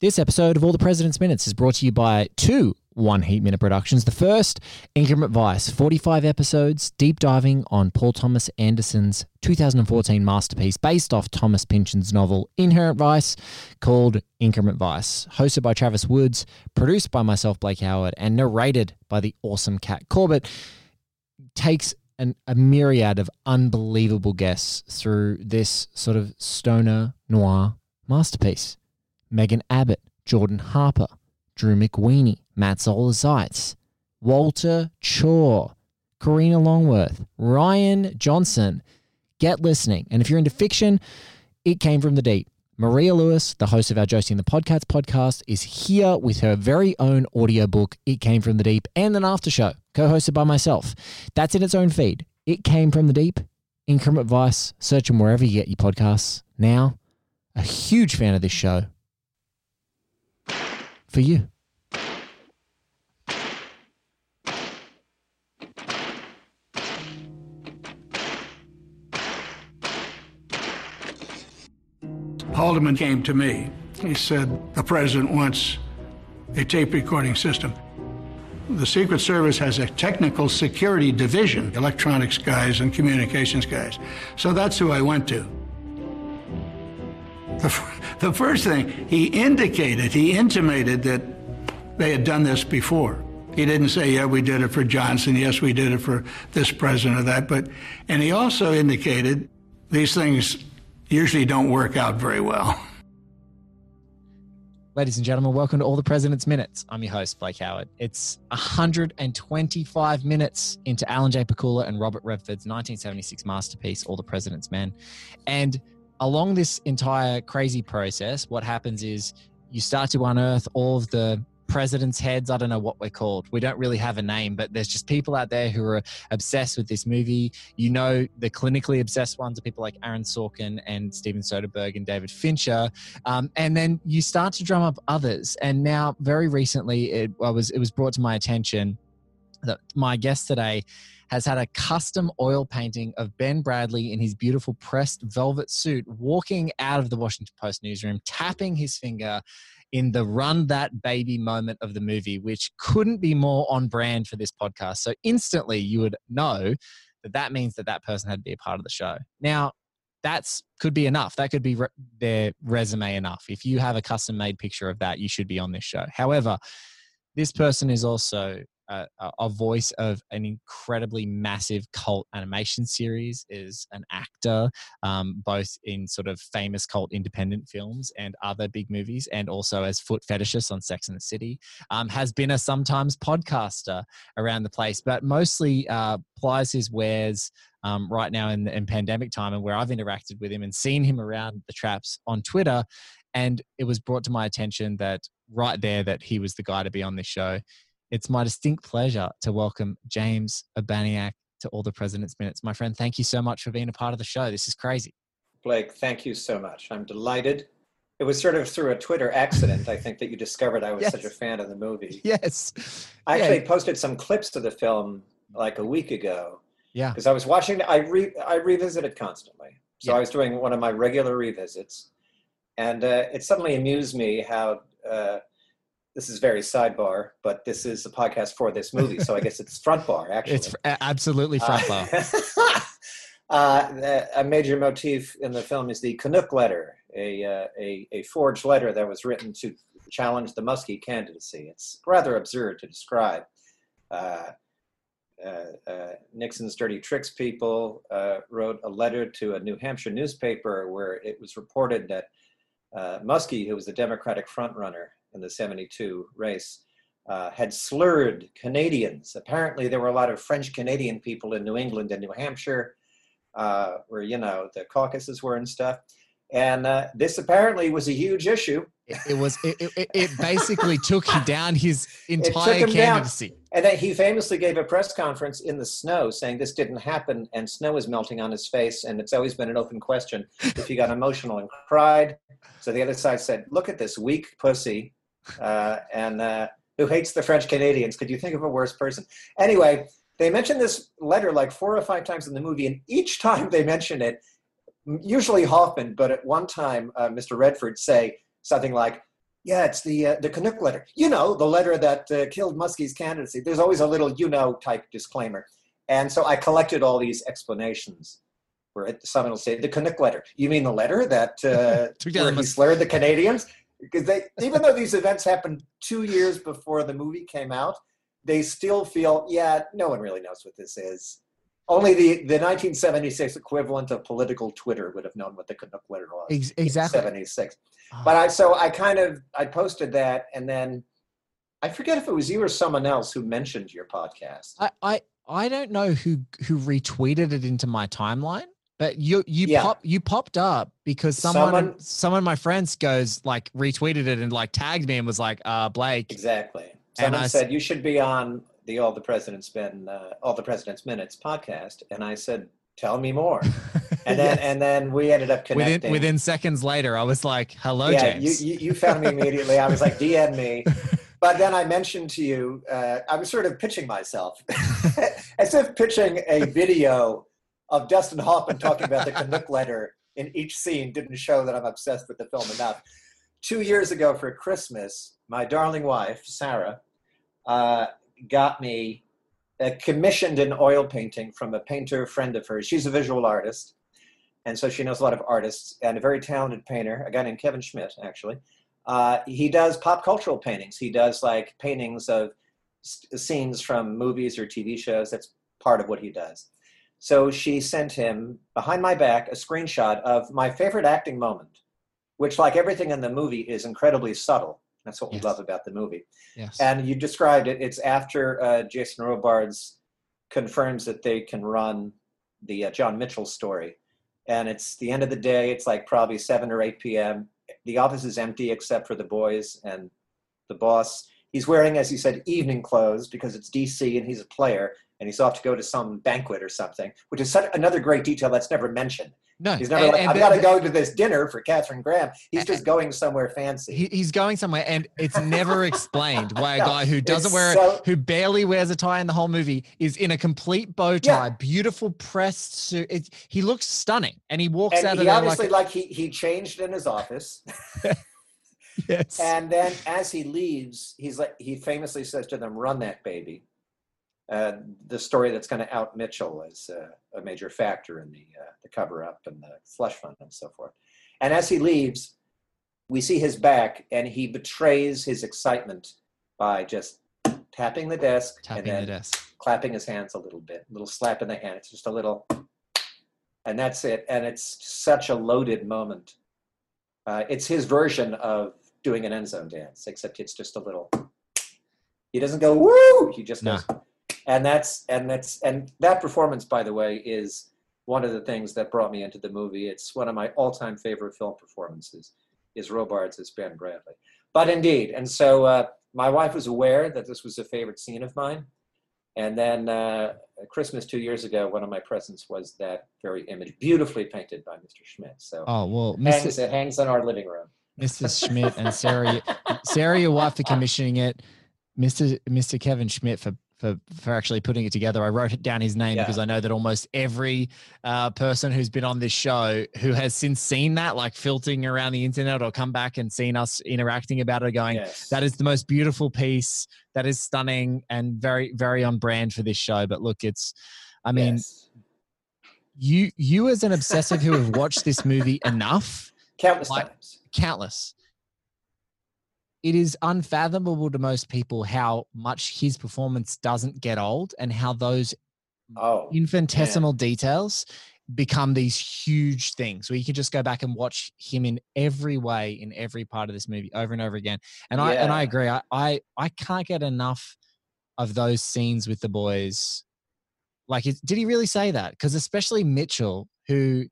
This episode of All the President's Minutes is brought to you by two One Heat Minute Productions. The first, Increment Vice, 45 episodes, deep diving on Paul Thomas Anderson's 2014 masterpiece based off Thomas Pynchon's novel Inherent Vice called Increment Vice. Hosted by Travis Woods, produced by myself, Blake Howard, and narrated by the awesome Kat Corbett. Takes a myriad of unbelievable guests through this sort of stoner noir masterpiece. Megan Abbott, Jordan Harper, Drew McWeeny, Matt Zoller Seitz, Walter Chaw, Karina Longworth, Rian Johnson. Get listening. And if you're into fiction, it came from the deep. Maria Lewis, the host of our Josie and the Podcasts podcast, is here with her very own audiobook, It Came From the Deep, and an after show, co hosted by myself. That's in its own feed. It Came From the Deep, Increment Vice. Search them wherever you get your podcasts. Now, a huge fan of this show, for you. Haldeman came to me. He said, The president wants a tape recording system. The Secret Service has a technical security division, electronics guys and communications guys. So that's who I went to. The, first thing, he indicated, he intimated that they had done this before. He didn't say, yeah, we did it for Johnson, yes, we did it for this president or that, but, and he also indicated these things usually don't work out very well. Ladies and gentlemen, welcome to All the President's Minutes. I'm your host, Blake Howard. It's 125 minutes into Alan J. Pakula and Robert Redford's 1976 masterpiece, All the President's Men. And along this entire crazy process, what happens is you start to unearth all of the president's heads. I don't know what we're called. We don't really have a name, but there's just people out there who are obsessed with this movie. You know, the clinically obsessed ones are people like Aaron Sorkin and Steven Soderbergh and David Fincher. Um, and then you start to drum up others. And now, very recently, it was it was brought to my attention that my guest today has had a custom oil painting of Ben Bradlee in his beautiful pressed velvet suit walking out of the Washington Post newsroom, tapping his finger in the run that baby moment of the movie, which couldn't be more on brand for this podcast. So instantly you would know that that means that that person had to be a part of the show. Now, that's could be enough. That could be re- their resume enough. If you have a custom made picture of that, you should be on this show. However, this person is also a, a, voice of an incredibly massive cult animation series, is an actor, um, both in sort of famous cult independent films and other big movies, and also as foot fetishist on Sex and the City. Um, has been a sometimes podcaster around the place, but mostly uh, plies his wares um, right now in, in pandemic time and where I've interacted with him and seen him around the traps on Twitter. And it was brought to my attention that right there that he was the guy to be on this show. It's my distinct pleasure to welcome James Urbaniak to All the President's Minutes. My friend, thank you so much for being a part of the show. This is crazy. Blake, thank you so much. I'm delighted. It was sort of through a Twitter accident, I think, that you discovered I was yes. such a fan of the movie. Yes. I actually yeah. posted some clips of the film like a week ago. Yeah. Because I was watching, I, re, I revisited constantly. So yeah. I was doing one of my regular revisits. And uh, it suddenly amused me how uh, this is very sidebar, but this is a podcast for this movie, so I guess it's front bar. Actually, it's absolutely front bar. Uh, uh, a major motif in the film is the Canuck letter, a, uh, a, a forged letter that was written to challenge the Muskie candidacy. It's rather absurd to describe. Uh, uh, uh, Nixon's dirty tricks people wrote a letter to a New Hampshire newspaper where it was reported that Muskie, who was the Democratic frontrunner, in the 72 race uh, had slurred Canadians. Apparently, there were a lot of French Canadian people in New England and New Hampshire, uh, where, you know, the caucuses were and stuff. And uh, this apparently was a huge issue. It, it was. It, it, it, basically took down his entire candidacy. Down. And then he famously gave a press conference in the snow, saying this didn't happen, and snow is melting on his face, and it's always been an open question if he got emotional and cried. So the other side said, "Look at this weak pussy uh, and uh, who hates the French Canadians. Could you think of a worse person? Anyway, they mention this letter like four or five times in the movie, and each time they mention it, usually Hoffman, but at one time, uh, Mr. Redford say something like, Yeah, it's the uh, the Canuck letter. You know, the letter that uh, killed Muskie's candidacy. There's always a little you know type disclaimer, and so I collected all these explanations. Where someone will say the Canuck letter. You mean the letter that uh, where he slurred the Canadians? Because they, even though these events happened two years before the movie came out, they still feel, yeah, no one really knows what this is. Only the, the 1976 equivalent of political Twitter would have known what the Canuck letter was. Exactly. 76. Oh. But I, so I kind of, I posted that and then I forget if it was you or someone else who mentioned your podcast. I, I, I don't know who, who retweeted it into my timeline. But you you yeah. pop you popped up because someone, someone someone of my friends goes like retweeted it and like tagged me and was like, uh Blake. Exactly. Someone said you should be on the All the President's Been uh, All the President's Minutes podcast, and I said, "Tell me more." And then yes. and then we ended up connecting. Within, within seconds later, I was like, "Hello, yeah, James." You, you, you found me immediately. I was like, "DM me." But then I mentioned to you, uh, I was sort of pitching myself, as if pitching a video of Dustin Hoffman talking about the Canuck letter in each scene didn't show that I'm obsessed with the film enough. Two years ago for Christmas, my darling wife, Sarah, uh, got me commissioned an oil painting from a painter friend of hers. She's a visual artist, and so she knows a lot of artists and a very talented painter, a guy named Kevin Schmidt, actually. Uh, he does pop cultural paintings. He does like paintings of scenes from movies or TV shows. That's part of what he does. So she sent him behind my back a screenshot of my favorite acting moment, which, like everything in the movie, is incredibly subtle. That's what yes. we love about the movie. Yes. And you described it. It's after uh, Jason Robards confirms that they can run the uh, John Mitchell story. And it's the end of the day. It's like probably 7 or 8 p.m. The office is empty except for the boys and the boss. He's wearing, as you said, evening clothes because it's DC and he's a player and he's off to go to some banquet or something, which is such another great detail that's never mentioned. No, he's never and, like, and I've got to go to this dinner for Katharine Graham. He's just going somewhere fancy. He, he's going somewhere, and it's never explained why a no, guy who doesn't wear, so, who barely wears a tie in the whole movie, is in a complete bow tie, yeah. beautiful pressed suit. It's, he looks stunning, and he walks and out he of obviously like, like he he changed in his office. yes, and then as he leaves, he's like he famously says to them, "Run that baby." Uh, the story that's going to out Mitchell is uh, a major factor in the, uh, the cover up and the slush fund and so forth. And as he leaves, we see his back and he betrays his excitement by just tapping the desk tapping and the desk. clapping his hands a little bit, a little slap in the hand. It's just a little, and that's it. And it's such a loaded moment. Uh, it's his version of doing an end zone dance, except it's just a little. He doesn't go woo. He just goes and that's and that's and that performance by the way is one of the things that brought me into the movie. It's one of my all-time favorite film performances is robards as ben bradlee. But indeed and so uh, my wife was aware that this was a favorite scene of mine. And then uh, christmas two years ago one of my presents was that very image beautifully painted by mr schmidt. So oh well hangs, it hangs in our living room. Mrs schmidt and sarah sarah your wife for commissioning it. Mr mr kevin schmidt for for for actually putting it together. I wrote it down his name yeah. because I know that almost every uh, person who's been on this show who has since seen that, like filtering around the internet or come back and seen us interacting about it, going, yes. "That is the most beautiful piece. That is stunning and very very on brand for this show." But look, it's, I mean. Yes. You, you as an obsessive who have watched this movie enough, countless like, times, countless it is unfathomable to most people how much his performance doesn't get old and how those oh, infinitesimal man. details become these huge things where you can just go back and watch him in every way in every part of this movie over and over again and yeah. i and i agree I, I i can't get enough of those scenes with the boys like did he really say that because especially mitchell who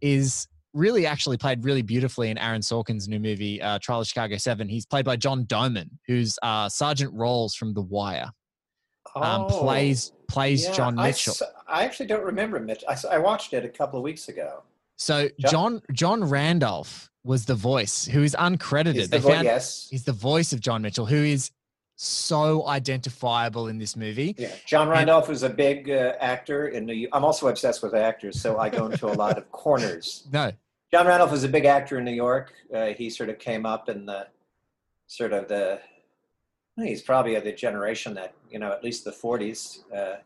is really actually played really beautifully in Aaron Sorkin's new movie, uh, Trial of Chicago 7. He's played by John Doman, who's uh, Sergeant Rawls from The Wire. Um, oh, plays plays yeah, John Mitchell. I, I, actually don't remember Mitch. I, I watched it a couple of weeks ago. So John John, Randolph was the voice who is uncredited. He's the, they found, yes. he's the voice of John Mitchell, who is so identifiable in this movie. Yeah, John Randolph and, was a big uh, actor in New. York. I'm also obsessed with actors, so I go into a lot of corners. No, John Randolph was a big actor in New York. Uh, he sort of came up in the sort of the he's probably of the generation that you know at least the 40s uh,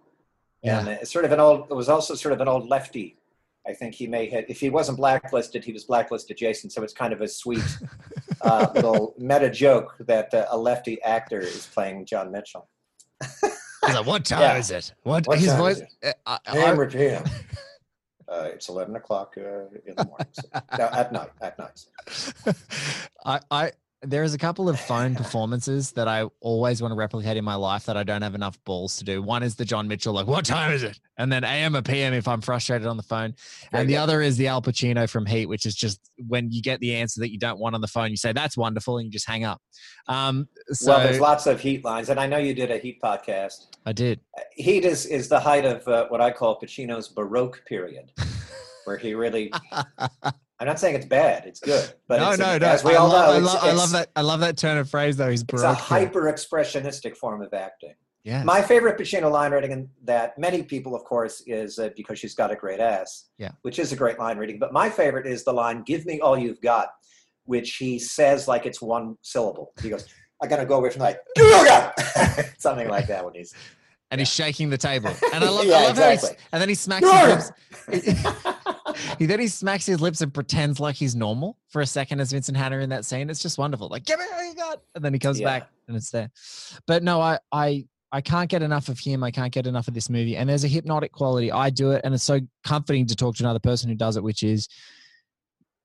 Yeah. and it's sort of an old it was also sort of an old lefty i think he may have if he wasn't blacklisted he was blacklisted adjacent so it's kind of a sweet uh, little meta joke that uh, a lefty actor is playing john mitchell like, what time Yeah. is it? What, What his voice? is uh, I, I- Ham jam? Uh, it's 11 o'clock uh, in the morning. So, no, at night. At night. I, I there is a couple of phone performances that I always want to replicate in my life that I don't have enough balls to do. One is the John Mitchell, like, what time is it? And then AM or PM if I'm frustrated on the phone. And the other is the Al Pacino from Heat, which is just when you get the answer that you don't want on the phone, you say, that's wonderful, and you just hang up. Um, so well, there's lots of heat lines, and I know you did a heat podcast. I did. Heat is is the height of uh, what I call Pacino's Baroque period, where he really. I'm not saying it's bad; it's good, but no, no, no. as we I, all lo- know, I, lo- I love that. I love that turn of phrase, though. He's It's a hyper expressionistic form of acting. Yeah. My favorite Pacino line reading, and that many people, of course, is uh, because she's got a great ass. Yeah. Which is a great line reading. But my favorite is the line, "Give me all you've got," which he says like it's one syllable. He goes, "I gotta go away from like something like that when he's and he's shaking the table. And I love, Yeah, I love how he's, and then he smacks his lips. he then he smacks his lips and pretends like he's normal for a second as Vincent Hanna in that scene. It's just wonderful. Like, give me all you got. And then he comes Yeah. back and it's there. But no, I I I can't get enough of him. I can't get enough of this movie. And there's a hypnotic quality. I do it, and it's so comforting to talk to another person who does it, which is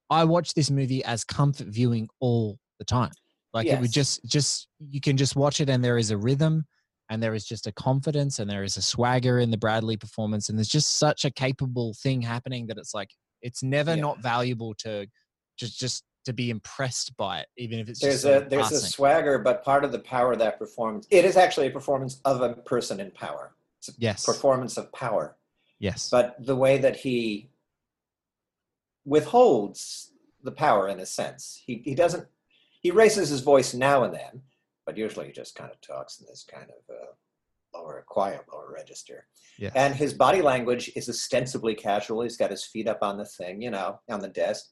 I watch this movie as comfort viewing all the time. Like it would just just you can just watch it and there is a rhythm and there is just a confidence and there is a swagger in the Bradlee performance and there's just such a capable thing happening that it's like it's never Yeah. not valuable to just just to be impressed by it even if it's there's just a there's a swagger, but part of the power of that performance, it is actually a performance of a person in power. It's a yes performance of power. yes But the way that he withholds the power in a sense, he he doesn't he raises his voice now and then, but usually he just kind of talks in this kind of uh, lower, quiet, lower register. yes And his body language is ostensibly casual. He's got his feet up on the thing, you know, on the desk.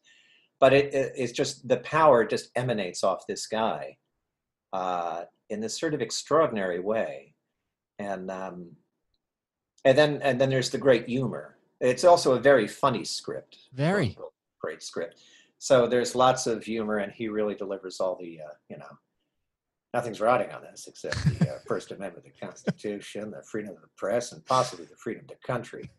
But it, it- it's just the power just emanates off this guy uh, in this sort of extraordinary way. And um, and then and then there's the great humor. It's also a very funny script. Very. great script. So there's lots of humor, and he really delivers all the uh, you know. Nothing's riding on this except the uh, First Amendment, the Constitution, the freedom of the press, and possibly the freedom the country.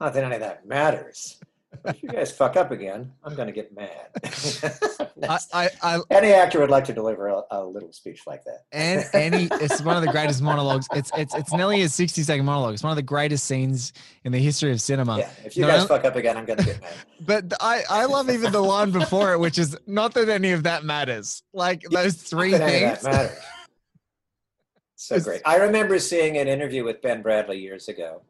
Not that any of that matters. But if you guys fuck up again, I'm going to get mad. I, I, I Any actor would like to deliver a, a little speech like that. and any it's one of the greatest monologues it's it's it's nearly a 60 second monologue it's one of the greatest scenes in the history of cinema Yeah, if you No, guys no. fuck up again, I'm going to get mad. But I, I love even the line before it, which is not that any of that matters. Like those three Not that any of things. that matters. So It's- great. I remember seeing an interview with Ben Bradlee years ago,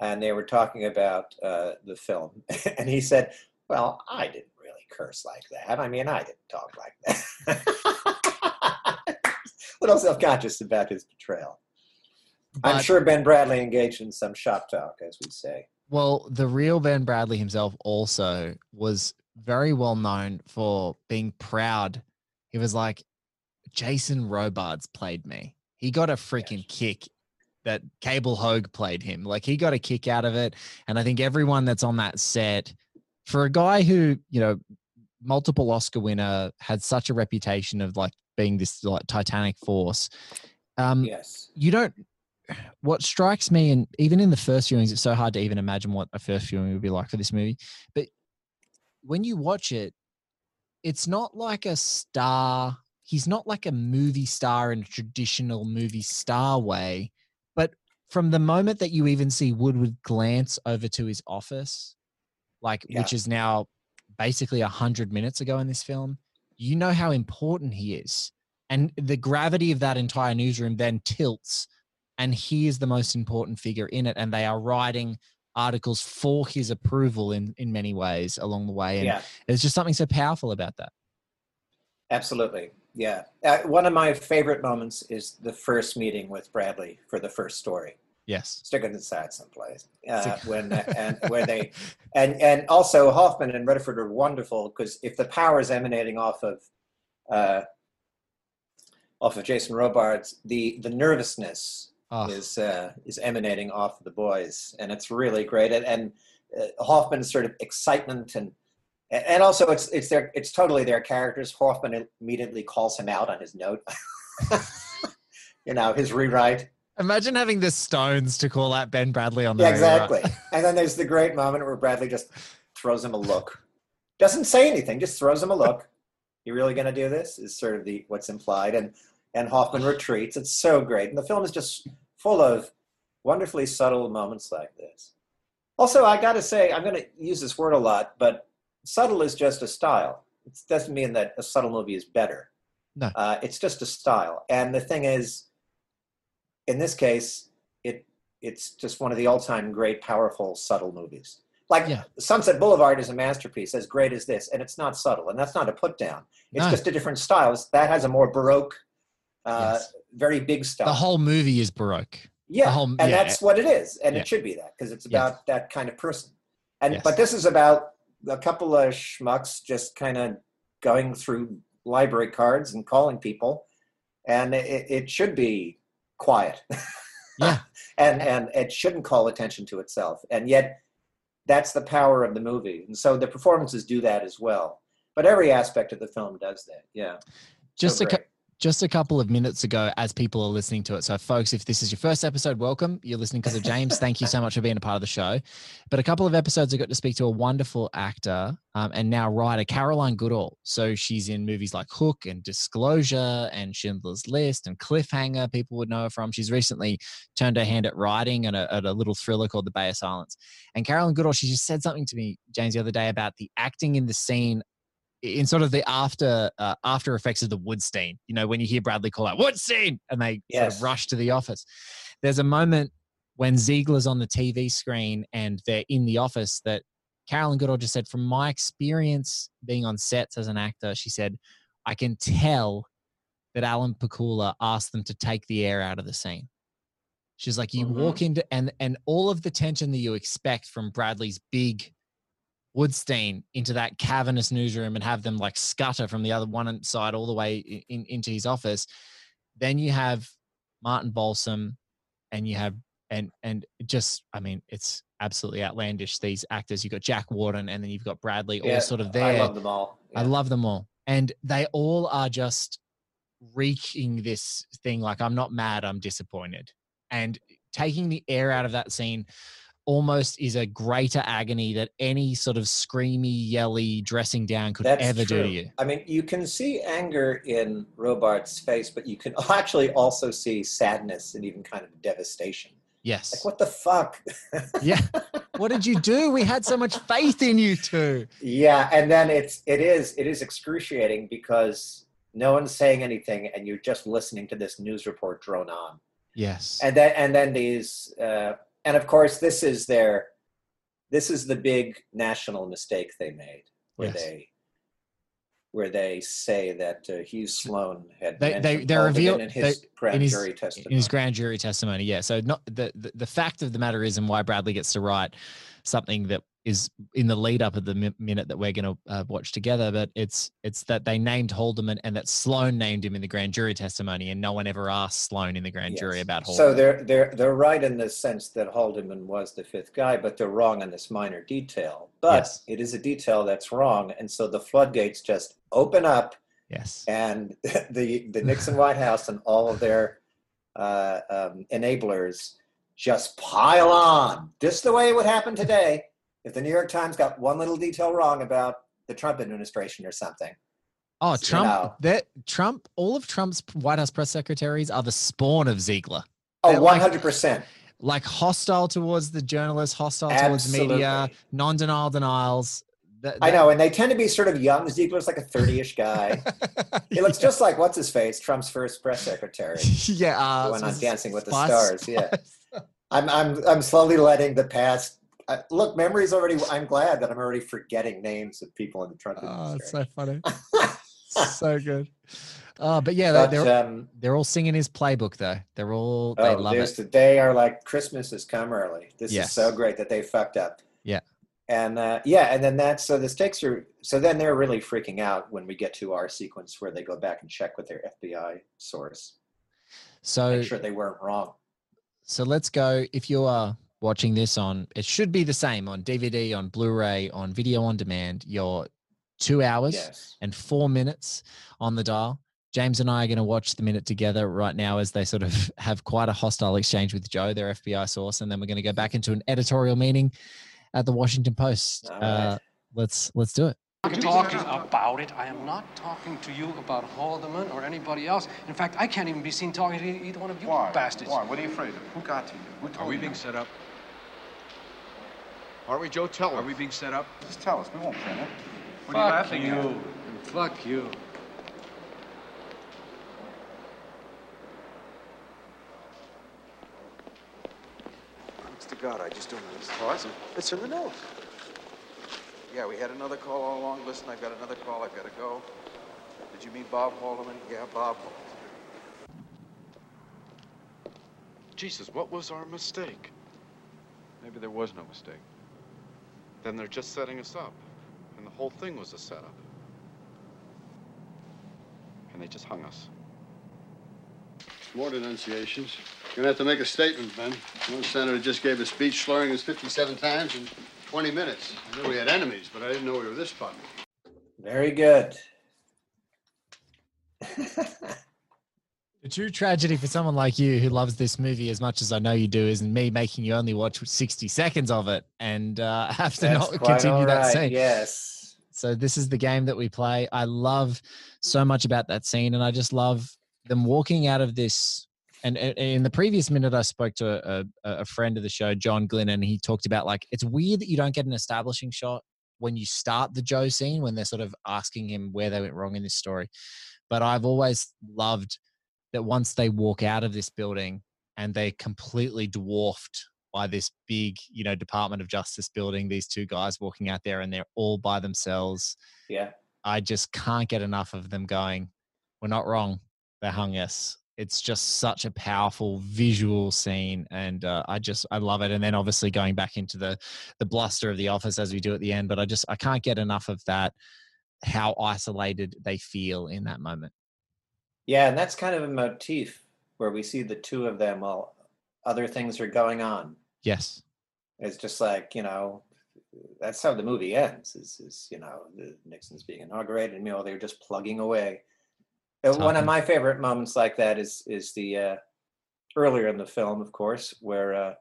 and they were talking about uh, the film, and he said, "Well, I didn't really curse like that. I mean, I didn't talk like that." Little self-conscious about his portrayal. I'm sure Ben Bradlee engaged in some shop talk, as we say. Well, the real Ben Bradlee himself also was very well known for being proud. He was like, Jason Robards played me. He got a freaking kick that Cable Hogue played him. Like he got a kick out of it. And I think everyone that's on that set, for a guy who, you know, multiple Oscar winner, had such a reputation of like being this like Titanic force. Um, Yes. you don't what strikes me and even in the first viewings it's so hard to even imagine what a first viewing would be like for this movie but when you watch it it's not like a star he's not like a movie star in a traditional movie star way but from the moment that you even see woodward glance over to his office like which is now basically a hundred minutes ago in this film you know how important he is and the gravity of that entire newsroom then tilts and he is the most important figure in it and they are writing articles for his approval in in many ways along the way and Yeah. there's just something so powerful about that Absolutely. Yeah. Uh, one of my favorite moments is the first meeting with Bradlee for the first story. Yes Stick it inside someplace. Uh, when and where they and and also Hoffman and Redford are wonderful because if the power is emanating off of uh, off of Jason Robards, the the nervousness Oh, is uh, is emanating off of the boys, and it's really great. And, and uh, Hoffman's sort of excitement and and also it's it's their it's totally their characters. Hoffman immediately calls him out on his note. you know his rewrite. Imagine having the Stones to call out Ben Bradlee on the Yeah, exactly. and then there's the great moment where Bradlee just throws him a look. Doesn't say anything, just throws him a look. You really going to do this? Is sort of the what's implied, and and Hoffman retreats. It's so great, and the film is just full of wonderfully subtle moments like this. Also, I got to say, I'm going to use this word a lot, but subtle is just a style. It doesn't mean that a subtle movie is better. No. uh, it's just a style. And the thing is, in this case, it it's just one of the all-time great, powerful, subtle movies. Like Yeah. Sunset Boulevard is a masterpiece, as great as this, and it's not subtle, and that's not a put down. It's No. just a different style. That has a more baroque, uh, Yes. very big style. The whole movie is Baroque. yeah, whole- and yeah. that's what it is, and Yeah. it should be that because it's Yes. about that kind of person. And Yes. but this is about a couple of schmucks just kind of going through library cards and calling people, and it, it should be quiet. Yeah. and and it shouldn't call attention to itself, and yet that's the power of the movie, and so the performances do that as well. But every aspect of the film does that. Yeah. Just So a cou- great. Just a couple of minutes ago as people are listening to it. So, folks, if this is your first episode, welcome. You're listening because of James. Thank you so much for being a part of the show. But a couple of episodes, I got to speak to a wonderful actor um, and now writer, Caroline Goodall. So, she's in movies like Hook and Disclosure and Schindler's List and Cliffhanger, people would know her from. She's recently turned her hand at writing and a, at a little thriller called The Bay of Silence. And Caroline Goodall, she just said something to me, James, the other day about the acting in the scene in sort of the after uh, after effects of the Woodstein. You know, when you hear Bradlee call out Woodstein and they sort of rush to the office. There's a moment when Ziegler's on the TV screen and they're in the office that Caroline Goodall just said, from my experience being on sets as an actor, she said, I can tell that Alan Pakula asked them to take the air out of the scene. She's like, you Mhm. walk into and and all of the tension that you expect from Bradlee's big Woodstein into that cavernous newsroom and have them like scutter from the other one side all the way in, in- into his office. Then you have Martin Balsam and you have and and just I mean it's absolutely outlandish these actors you've got Jack Warden and then you've got Bradlee all sort of there I love them all. I love them all. And they all are just reeking this thing like, I'm not mad, I'm disappointed. And taking the air out of that scene almost is a greater agony that any sort of screamy, yelly dressing down could That's ever do to you. I mean, you can see anger in Robards' face, but you can actually also see sadness and even kind of devastation. Yes. Like, what the fuck? yeah. What did you do? We had so much faith in you two. yeah, and then it's it is it is excruciating because no one's saying anything, and you're just listening to this news report drone on, Yes. and then and then these, uh, and of course, this is their, this is the big national mistake they made, where Yes. they. Where they say that uh, Hugh Sloan had They- they- they Haldeman reveal- in his they- grand in his- jury testimony. in his grand jury testimony yeah so not the, the the fact of the matter is and why bradlee gets to write something that is in the lead up of the mi- minute that we're going to uh, watch together but it's it's that they named haldeman and that sloan named him in the grand jury testimony and no one ever asked sloan in the grand jury about haldeman So they're they're they're right in the sense that Haldeman was the fifth guy, but they're wrong in this minor detail. But Yes. it is a detail that's wrong, and so the floodgates just open up, yes and the the Nixon White House and all of their uh, um, enablers just pile on. Just the way it would happen today if the New York Times got one little detail wrong about the Trump administration or something. oh you trump know. that trump all of trump's white house press secretaries are the spawn of ziegler Oh, They're 100%. like hostile towards the journalists hostile towards media non-denial denials That- I know, and they tend to be sort of young. Ziegler's like a 30-ish guy. He looks just like what's his face, Trump's first press secretary. yeah, uh, who went on Dancing with the Spice- Stars, yeah. I'm I'm I'm slowly letting the past. Uh, look, memories already. I'm glad that I'm already forgetting names of people in the Trump Oh, it's so funny. so good. Uh, but yeah, but they're um, they're all singing his playbook though. They're all they oh, love there's it. the, they are like Christmas has come early. This Yes. is so great that they fucked up. Yeah. and uh, yeah, and then that's so this takes her. So then they're really freaking out when we get to our sequence where they go back and check with their FBI source, So make sure they weren't wrong. So let's go. If you are watching this on, it should be the same on DVD, on Blu ray, on video on demand. You're two hours Yes. and four minutes on the dial. James and I are going to watch the minute together right now as they sort of have quite a hostile exchange with Joe, their FBI source. And then we're going to go back into an editorial meeting at the Washington Post. All Uh, let's let's do it. I'm not talking about it. I am not talking to you about Haldeman or anybody else. In fact, I can't even be seen talking to either one of you Why? bastards. Why? What are you afraid of? Who got to you? Who told Are we you? being set up? Aren't we, Joe? Tell us. Are we being set up? Just tell us. We won't pin it. What are you Fuck laughing you. at? Fuck you. Honest to God, I just don't understand. It's in the notes. Yeah, we had another call all along. Listen, I've got another call. I've got to go. Did you mean Bob Haldeman? Yeah, Bob. Jesus, what was our mistake? Maybe there was no mistake. Then they're just setting us up. And the whole thing was a setup. And they just hung us. More denunciations. You're gonna have to make a statement, Ben. One senator just gave a speech slurring us 57 times in 20 minutes. I knew we had enemies, but I didn't know we were this popular. Very good. The true tragedy for someone like you who loves this movie as much as I know you do is me making you only watch 60 seconds of it and uh, have to That's not continue all that scene. Yes. So this is the game that we play. I love so much about that scene, and I just love them walking out of this. And uh, in the previous minute, I spoke to a, a, a friend of the show, John Glynn, and he talked about like it's weird that you don't get an establishing shot when you start the Joe scene when they're sort of asking him where they went wrong in this story. But I've always loved that once they walk out of this building and they're completely dwarfed by this big, you know, Department of Justice building, these two guys walking out there and they're all by themselves. Yeah. I just can't get enough of them going, we're not wrong. They hung us. It's just such a powerful visual scene, and uh, I just I love it. And then obviously going back into the the bluster of the office as we do at the end, but I just I can't get enough of that. How isolated they feel in that moment. Yeah, and that's kind of a motif where we see the two of them while other things are going on. Yes. It's just like, you know, that's how the movie ends is, is you know, the Nixon's being inaugurated and, you know, they're just plugging away. Uh, One of my favorite moments like that is is the uh, earlier in the film, of course, where uh,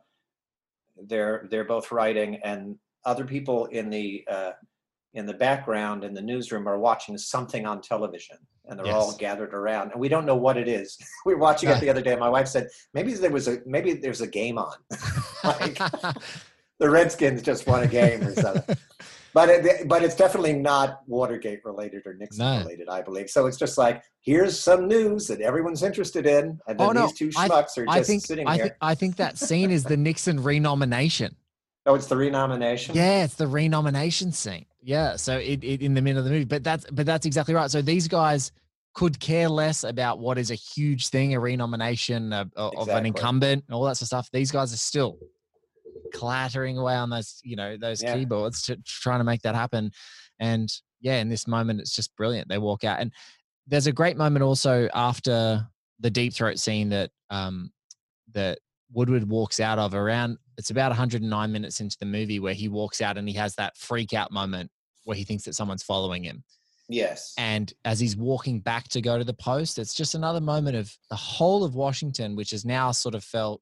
they're they're both writing and other people in the uh, in the background in the newsroom are watching something on television and they're all gathered around and we don't know what it is. we were watching it the other day. My wife said maybe there was a maybe there's a game on. like the Redskins just won a game or something. But it, but it's definitely not Watergate related or Nixon No. related, I believe. So it's just like here's some news that everyone's interested in, and then Oh, no, these two I- schmucks are I just think sitting I, there. thi- I think that scene is the Nixon renomination. oh, it's the renomination. Yeah, it's the renomination scene. Yeah, so it, it in the middle of the movie, but that's but that's exactly right. So these guys could care less about what is a huge thing, a renomination of, of an incumbent, and all that sort of stuff. These guys are still clattering away on those, you know, those Yeah. keyboards to, trying to make that happen. And yeah, in this moment, it's just brilliant. They walk out, and there's a great moment also after the deep throat scene that um that Woodward walks out of around it's about 109 minutes into the movie where he walks out and he has that freak out moment where he thinks that someone's following him. Yes. And as he's walking back to go to the post, it's just another moment of the whole of Washington, which has now sort of felt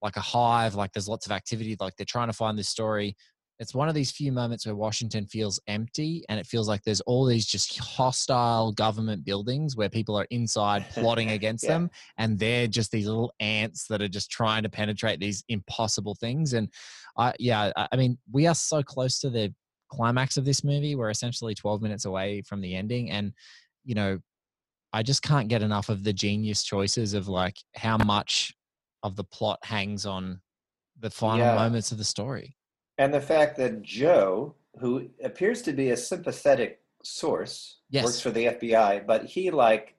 like a hive, like there's lots of activity, like they're trying to find this story. It's one of these few moments where Washington feels empty and it feels like there's all these just hostile government buildings where people are inside plotting against Yeah. them and they're just these little ants that are just trying to penetrate these impossible things. And I, yeah, I, mean, we are so close to the climax of this movie. We're essentially 12 minutes away from the ending. And, you know, I just can't get enough of the genius choices of like how much of the plot hangs on the final Yeah. moments of the story. And the fact that Joe, who appears to be a sympathetic source, Yes. works for the FBI, but he, like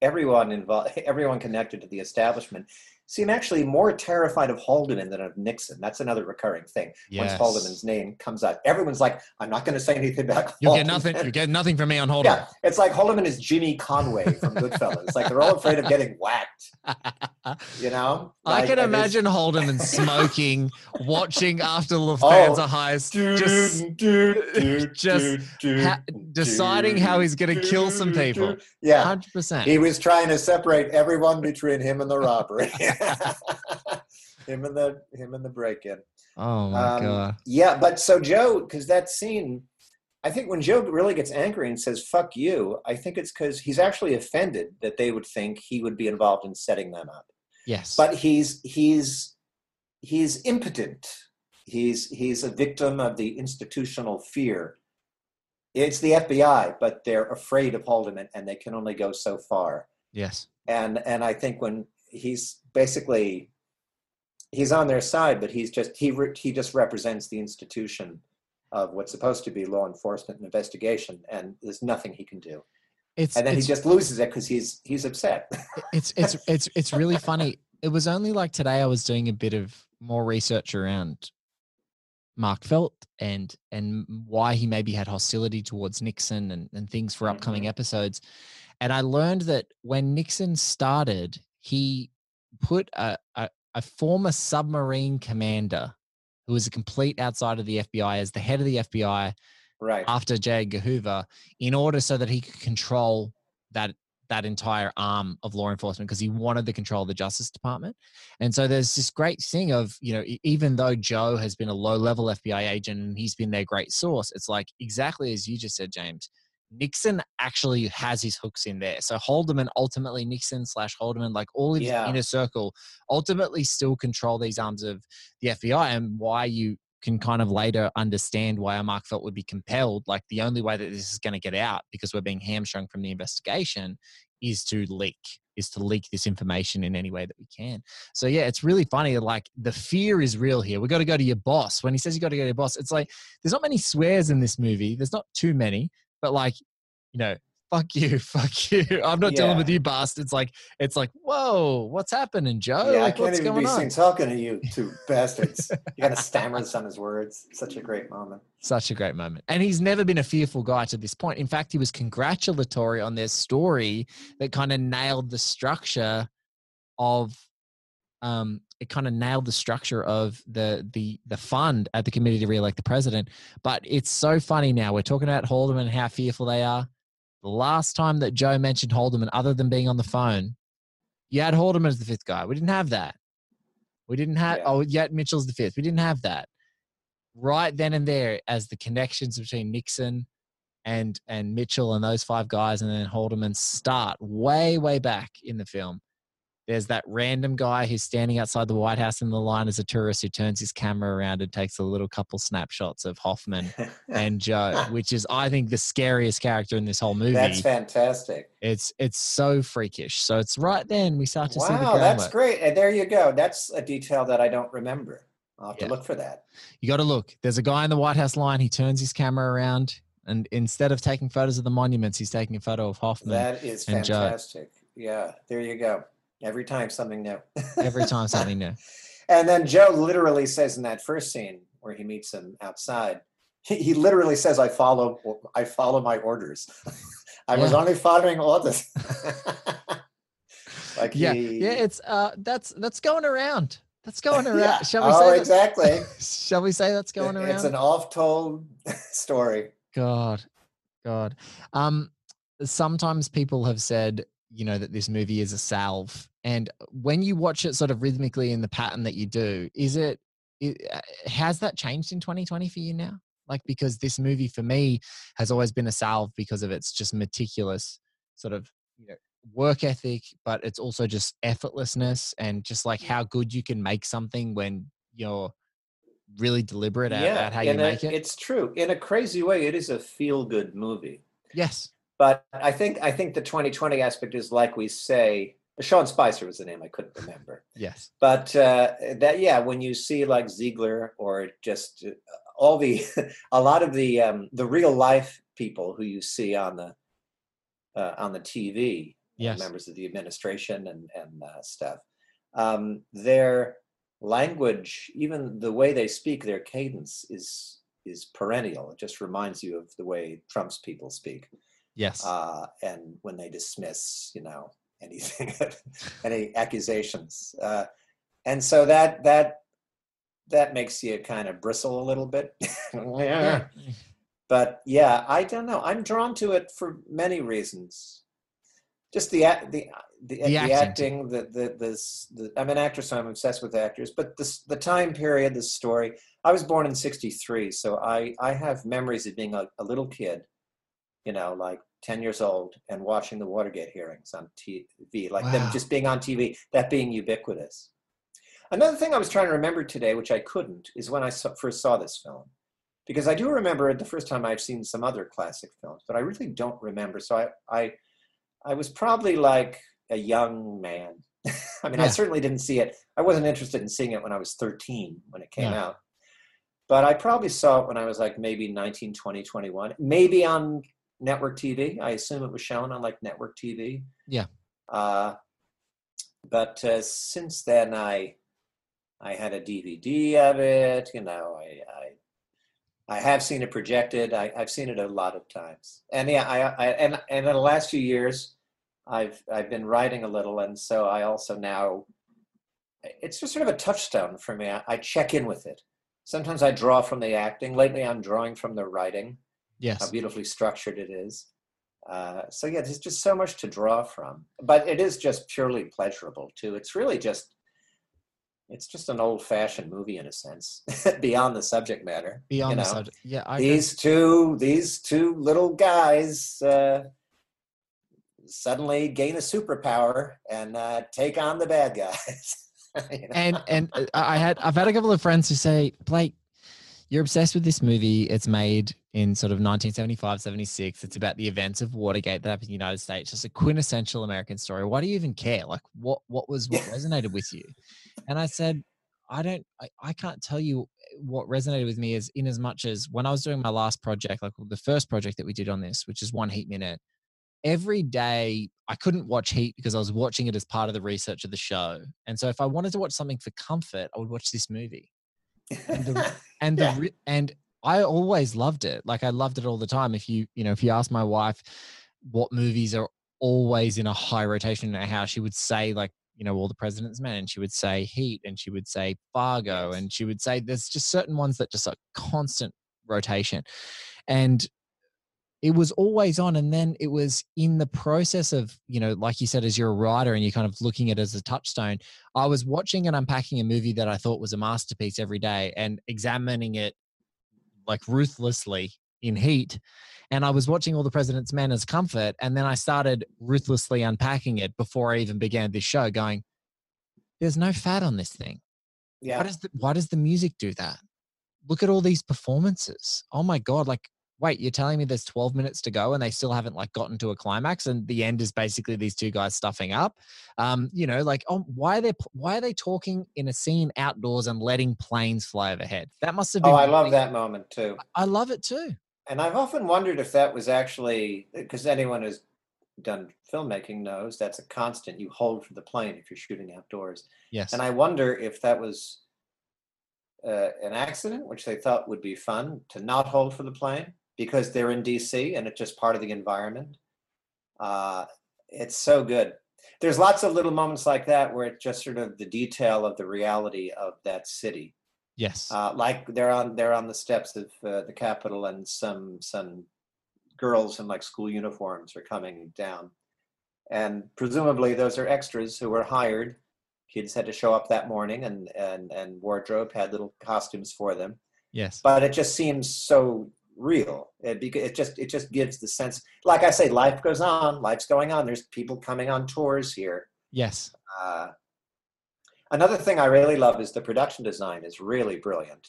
everyone involved, everyone connected to the establishment, See, I'm actually more terrified of Haldeman than of Nixon. That's another recurring thing. Yes. Once Haldeman's name comes up, everyone's like, "I'm not going to say anything about." You'll get nothing. You get nothing from me on Haldeman. Yeah, it's like Haldeman is Jimmy Conway from Goodfellas. like they're all afraid of getting whacked. You know, I can imagine Haldeman smoking, watching after the Lufthansa Oh. heist, Dude, just dude, just dude, ha- deciding how he's going to kill some people. Yeah, Hundred percent. he was trying to separate everyone between him and the robbery. him and the him and the break-in. Oh my Um, god. Yeah, but so Joe, because that scene, I think when Joe really gets angry and says "fuck you," I think it's because he's actually offended that they would think he would be involved in setting them up. Yes. But he's he's he's impotent. He's he's a victim of the institutional fear. It's the FBI, but they're afraid of Haldeman, and they can only go so far. yes. And and I think when he's basically he's on their side, but he's just he re, he just represents the institution of what's supposed to be law enforcement and investigation, and there's nothing he can do. It's And then he just loses it because he's he's upset. it's it's it's it's really funny. It was only like today I was doing a bit of more research around Mark Felt and and why he maybe had hostility towards Nixon and, and things for upcoming Mhm. episodes. And I learned that when Nixon started, he put a, a, a former submarine commander who was a complete outside of the FBI as the head of the FBI right. after J. Edgar Hoover in order so that he could control that that entire arm of law enforcement because he wanted the control of the Justice Department. And so there's this great thing of, you know, even though Joe has been a low level FBI agent and he's been their great source, it's like exactly as you just said, James. Nixon actually has his hooks in there. So Haldeman, ultimately Nixon slash Haldeman, like all of Yeah. his inner circle, ultimately still control these arms of the FBI and why you can kind of later understand why a Mark Felt would be compelled. Like the only way that this is going to get out because we're being hamstrung from the investigation is to leak, is to leak this information in any way that we can. So yeah, it's really funny. Like the fear is real here. We got to go to your boss. When he says you got to go to your boss, it's like there's not many swears in this movie. There's not too many, but like, you know, fuck you, fuck you. I'm not dealing with you, bastards. Like it's like, whoa, what's happening, Joe? yeah, I like can't what's even going be on? seen talking to you two bastards. you got to stammers on his words. Such a great moment. Such a great moment. And he's never been a fearful guy to this point. In fact, he was congratulatory on their story that kind of nailed the structure of um it kind of nailed the structure of the the the fund at the committee to re-elect the president. But it's so funny now. We're talking about Haldeman and how fearful they are. The last time that Joe mentioned Haldeman, other than being on the phone, you had Haldeman as the fifth guy. We didn't have that. We didn't have Yeah. oh yet Mitchell's the fifth. We didn't have that right then and there as the connections between Nixon and and Mitchell and those five guys and then Haldeman start way way back in the film. There's that random guy who's standing outside the White House in the line as a tourist who turns his camera around and takes a little couple snapshots of Hoffman and Joe, which is I think the scariest character in this whole movie. That's fantastic. It's it's so freakish. So it's right then we start to see the Wow, that's great. And there you go. That's a detail that I don't remember. I'll have Yeah. to look for that. You got to look. There's a guy in the White House line. He turns his camera around, and instead of taking photos of the monuments, he's taking a photo of Hoffman That is and Joe. fantastic. Yeah, there you go. Every time something new. every time something new. And then Joe literally says in that first scene where he meets him outside, he, he literally says, "I follow, I follow my orders. I was only following orders." like Yeah, he, yeah. It's uh, that's that's going around. That's going around. Yeah. Shall we oh, say? exactly. shall we say that's going around? It's an off-told story. God, God. Um, sometimes people have said, you know, that this movie is a salve, and when you watch it sort of rhythmically in the pattern that you do, is it, it uh, has that changed in 2020 for you now? Like, because this movie for me has always been a salve because of its just meticulous sort of, you know, work ethic, but it's also just effortlessness and just like how good you can make something when you're really deliberate at, at how you a- make it. It's true. In a crazy way, it is a feel-good movie. Yes. But I think I think the 2020 aspect is like we say. Sean Spicer was the name I couldn't remember. Yes. But uh, that yeah, when you see like Ziegler or just uh, all the a lot of the um, the real life people who you see on the uh, on the TV, uh, Yes. members of the administration and and uh, stuff, um, their language, even the way they speak, their cadence is is perennial. It just reminds you of the way Trump's people speak. Yes. Uh, and when they dismiss, you know, anything, any accusations, uh, and so that that that makes you kind of bristle a little bit. yeah. But yeah, I don't know. I'm drawn to it for many reasons. Just the the the, The the, acting. the the this the, I'm an actor, so I'm obsessed with actors. But this the time period, the story. I was born in '63, so I I have memories of being a, a little kid, you know, like 10 years old, and watching the Watergate hearings on TV, like them just being on TV, that being ubiquitous. Another thing I was trying to remember today, which I couldn't, is when I saw, first saw this film. Because I do remember it the first time I've seen some other classic films, but I really don't remember. So I, I, I was probably like a young man. I mean, I certainly didn't see it. I wasn't interested in seeing it when I was 13 when it came Yeah. out. But I probably saw it when I was like maybe 19, 20, 21, maybe on network TV. I assume it was shown on like network TV. Yeah. Uh, but uh, since then, I I had a DVD of it. You know, I I, I have seen it projected. I, I've seen it a lot of times, and yeah, I, I and and in the last few years, I've I've been writing a little, and so I also now it's just sort of a touchstone for me. I, I check in with it. Sometimes I draw from the acting. Lately, I'm drawing from the writing how beautifully structured it is. Uh, so yeah, there's just so much to draw from, but it is just purely pleasurable too. It's really just, it's just an old-fashioned movie in a sense, beyond the subject matter. Beyond you the subject. Yeah. I agree. these two, these two little guys uh, suddenly gain a superpower and uh, take on the bad guys. You know? and and uh, I had I've had a couple of friends who say, Blake, you're obsessed with this movie. It's made in sort of 1975, 76. It's about the events of Watergate that happened in the United States. It's a quintessential American story. Why do you even care? Like, what what was what resonated with you? And I said, I don't, I, I can't tell you what resonated with me is in as much as when I was doing my last project, like the first project that we did on this, which is one heat minute. Every day I couldn't watch Heat because I was watching it as part of the research of the show. And so if I wanted to watch something for comfort, I would watch this movie and the, and the Yeah. and I always loved it. Like I loved it all the time. If you you know if you ask my wife what movies are always in a high rotation in our house, she would say like you know all the President's Men, and she would say Heat, and she would say Fargo, Yes. and she would say there's just certain ones that just are constant rotation, and it was always on and then it was in the process of you know like you said as you're a writer and you're kind of looking at it as a touchstone i was watching and unpacking a movie that i thought was a masterpiece every day and examining it like ruthlessly in heat and i was watching all the president's men as comfort and then i started ruthlessly unpacking it before i even began this show going there's no fat on this thing why yeah, does the why does the music do that? Look at all these performances. Oh my god! Like, wait, you're telling me there's 12 minutes to go and they still haven't like gotten to a climax, and the end is basically these two guys stuffing up. Um, you know, like, oh, why are they why are they talking in a scene outdoors and letting planes fly overhead? That must have been. oh, I love that moment too. I love it too. And I've often wondered if that was actually because anyone who's done filmmaking knows that's a constant. You hold for the plane if you're shooting outdoors. Yes. And I wonder if that was uh, an accident, which they thought would be fun to not hold for the plane because they're in DC and it's just part of the environment. Uh, it's so good. There's lots of little moments like that where it's just sort of the detail of the reality of that city. yes. Uh, like they're on they're on the steps of uh, the Capitol, and some some girls in like school uniforms are coming down, and presumably those are extras who were hired. Kids had to show up that morning, and and and wardrobe had little costumes for them. yes. But it just seems so real. It it just it just gives the sense. Like I say, life goes on. Life's going on. There's people coming on tours here. yes. Uh, another thing I really love is the production design is really brilliant.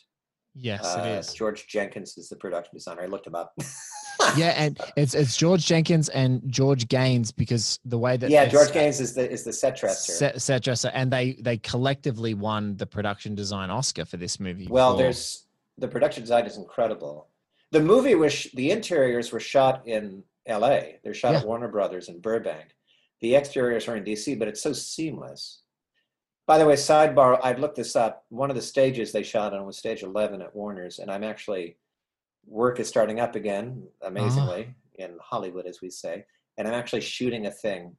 Yes. Uh, it is. George Jenkins is the production designer. I looked him up. yeah, and it's it's George Jenkins and George Gaines because the way that yeah, George Gaines is the is the set dresser. set, set dresser, and they they collectively won the production design Oscar for this movie. well, for- there's the production design is incredible. The movie was sh- the interiors were shot in L.A. They're shot at Warner Brothers in Burbank. The exteriors are in D.C., but it's so seamless. By the way, sidebar, I've looked this up. One of the stages they shot on was stage 11 at Warner's, and I'm actually, work is starting up again, amazingly, in Hollywood, as we say. And I'm actually shooting a thing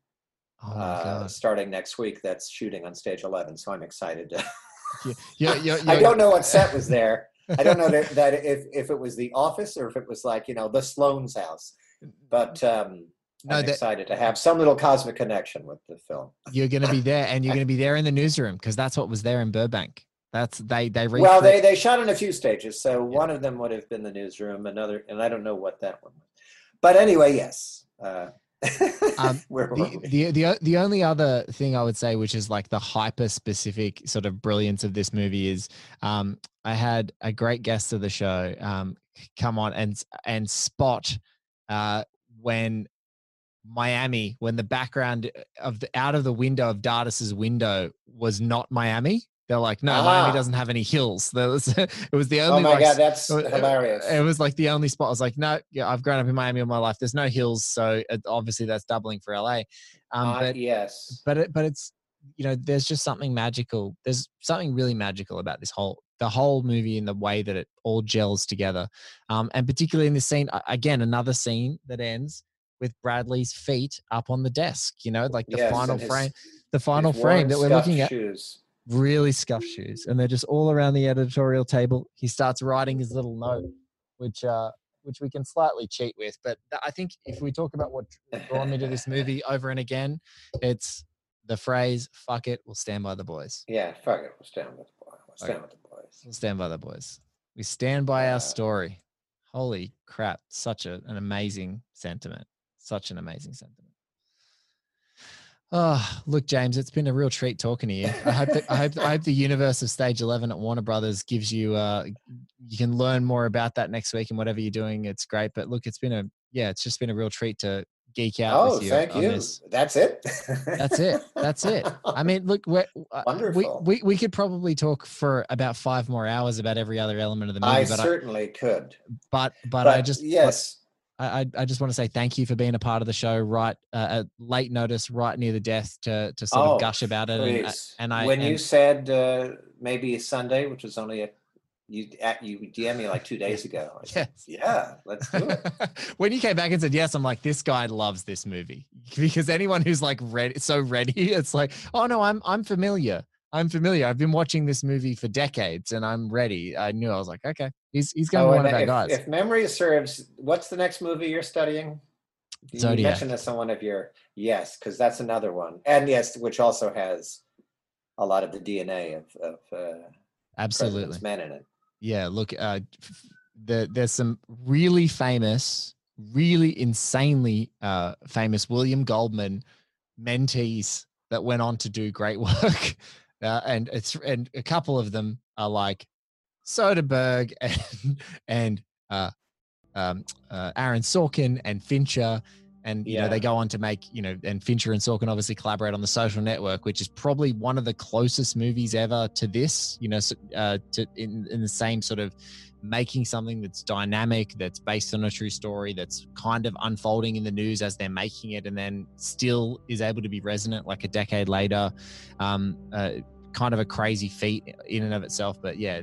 Oh uh, starting next week that's shooting on stage 11. So I'm excited. To, Yeah, yeah, I don't know what set was there. I don't know that, that if, if it was the office or if it was like, you know, the Sloan's house. But um, No, I'm that- excited to have some little cosmic connection with the film. You're going to be there, and you're going to be there in the newsroom because that's what was there in Burbank. That's they they Well, they, they shot in a few stages, so one of them would have been the newsroom, another, and I don't know what that one was. But anyway, yes. Uh, Um, the, the the the only other thing I would say, which is like the hyper specific sort of brilliance of this movie, is um, I had a great guest of the show um, come on and and spot uh, when Miami, when the background of the out of the window of Dardis's window was not Miami. They're like, no, Miami Ah. doesn't have any hills. There was, it was the only. Oh my like, God, that's it- hilarious. It was like the only spot. I was like, no, yeah, I've grown up in Miami all my life. There's no hills, so it, obviously that's doubling for LA. Um, Uh, but yes. but it, but it's you know, there's just something magical. There's something really magical about this whole the whole movie and the way that it all gels together. Um, and particularly in this scene, again, another scene that ends with Bradlee's feet up on the desk. You know, like the Yes, final his- frame, the final frame that we're looking at Shoes. Really scuffed shoes and they're just all around the editorial table he starts writing his little note which uh which we can slightly cheat with but i think if we talk about what drawn me to this movie over and again it's the phrase fuck it we'll stand by the boys Yeah, fuck it. We'll stand with the boys. We'll stand Okay. the boys. we'll stand by the boys we stand by our story holy crap such a, an amazing sentiment such an amazing sentiment Oh, look, James, it's been a real treat talking to you. I hope that I hope I hope the universe of Stage Eleven at Warner Brothers gives you uh you can learn more about that next week and whatever you're doing. It's great. But look, it's been a yeah, it's just been a real treat to geek out Oh, you. thank you. this. That's it. That's it. That's it. I mean, look, we're, uh, we we we could probably talk for about five more hours about every other element of the movie. I but certainly could. But but But I just yes, I, I I just want to say thank you for being a part of the show right uh, at late notice, right near the death, to to sort Oh, of gush about it. And, uh, and I when you said uh, maybe Sunday, which was only a you at you DM me like two days ago. I said, Yes. yeah, let's do it. when you came back and said yes, I'm like, this guy loves this movie because anyone who's like ready, so ready, it's like, oh no, I'm I'm familiar. I'm familiar. I've been watching this movie for decades, and I'm ready. I knew I was like, okay, he's he's going to Oh, be one of our if, guys. if memory serves, what's the next movie you're studying? You Zodiac. mentioned this on one of your yes, because that's another one, and yes, which also has a lot of the DNA of, of uh, Absolutely. Men in it. Yeah, look, uh, the, there's some really famous, really insanely uh, famous William Goldman mentees that went on to do great work, uh, and it's and a couple of them are like Soderbergh and and uh, um, uh, Aaron Sorkin and Fincher. And you know they go on to make you know, and Fincher and Sorkin obviously collaborate on the Social Network, which is probably one of the closest movies ever to this. You know, uh, to in in the same sort of making something that's dynamic, that's based on a true story, that's kind of unfolding in the news as they're making it, and then still is able to be resonant like a decade later. Um, uh, kind of a crazy feat in and of itself, but yeah,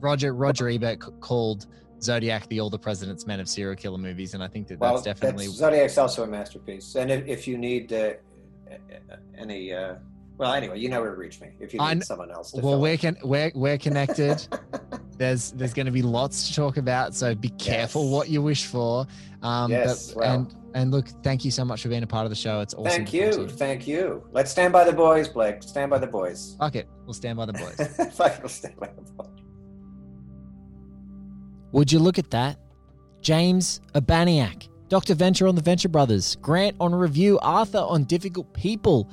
Roger Roger Ebert c- called Zodiac the All the President's Men of serial killer movies, and I think that Well, that's definitely Zodiac's also a masterpiece, and if, if you need uh, any, uh, well, anyway, you know where to reach me if you need someone else. To well we're con- we're we're connected. there's there's going to be lots to talk about, so be careful Yes. what you wish for. Um, Yes, but, well. and and look, thank you so much for being a part of the show. It's awesome. Thank to talk to you, thank you. Let's stand by the boys, Blake. Stand by the boys. Fuck it, we'll stand by the boys. Fuck, we'll stand by the boys. Would you look at that? James Urbaniak, Dr. Venture on the Venture Brothers, Grant on review, Arthur on difficult people.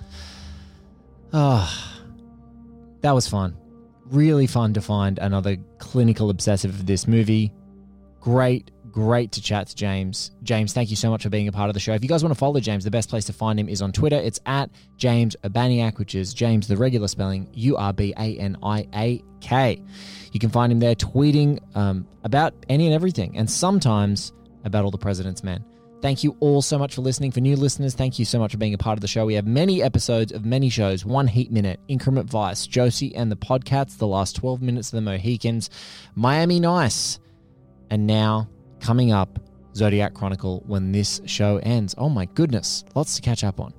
Ah, that was fun. Really fun to find another clinical obsessive of this movie. Great, great to chat to James. James, thank you so much for being a part of the show. If you guys want to follow James, the best place to find him is on Twitter. It's at James Urbaniak, which is James, the regular spelling, U R B A N I A K. You can find him there tweeting um, about any and everything, and sometimes about all the president's men. Thank you all so much for listening. For new listeners, thank you so much for being a part of the show. We have many episodes of many shows One Heat Minute, Increment Vice, Josie and the Podcats, The Last 12 Minutes of the Mohicans, Miami Nice, and now coming up, Zodiac Chronicle when this show ends. Oh my goodness, lots to catch up on.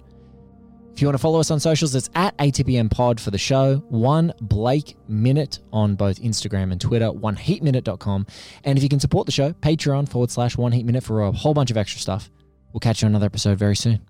If you want to follow us on socials, it's at ATPM Pod for the show, one Blake Minute on both Instagram and Twitter, oneheatminute.com. And if you can support the show, Patreon forward slash one heat minute for a whole bunch of extra stuff. We'll catch you on another episode very soon.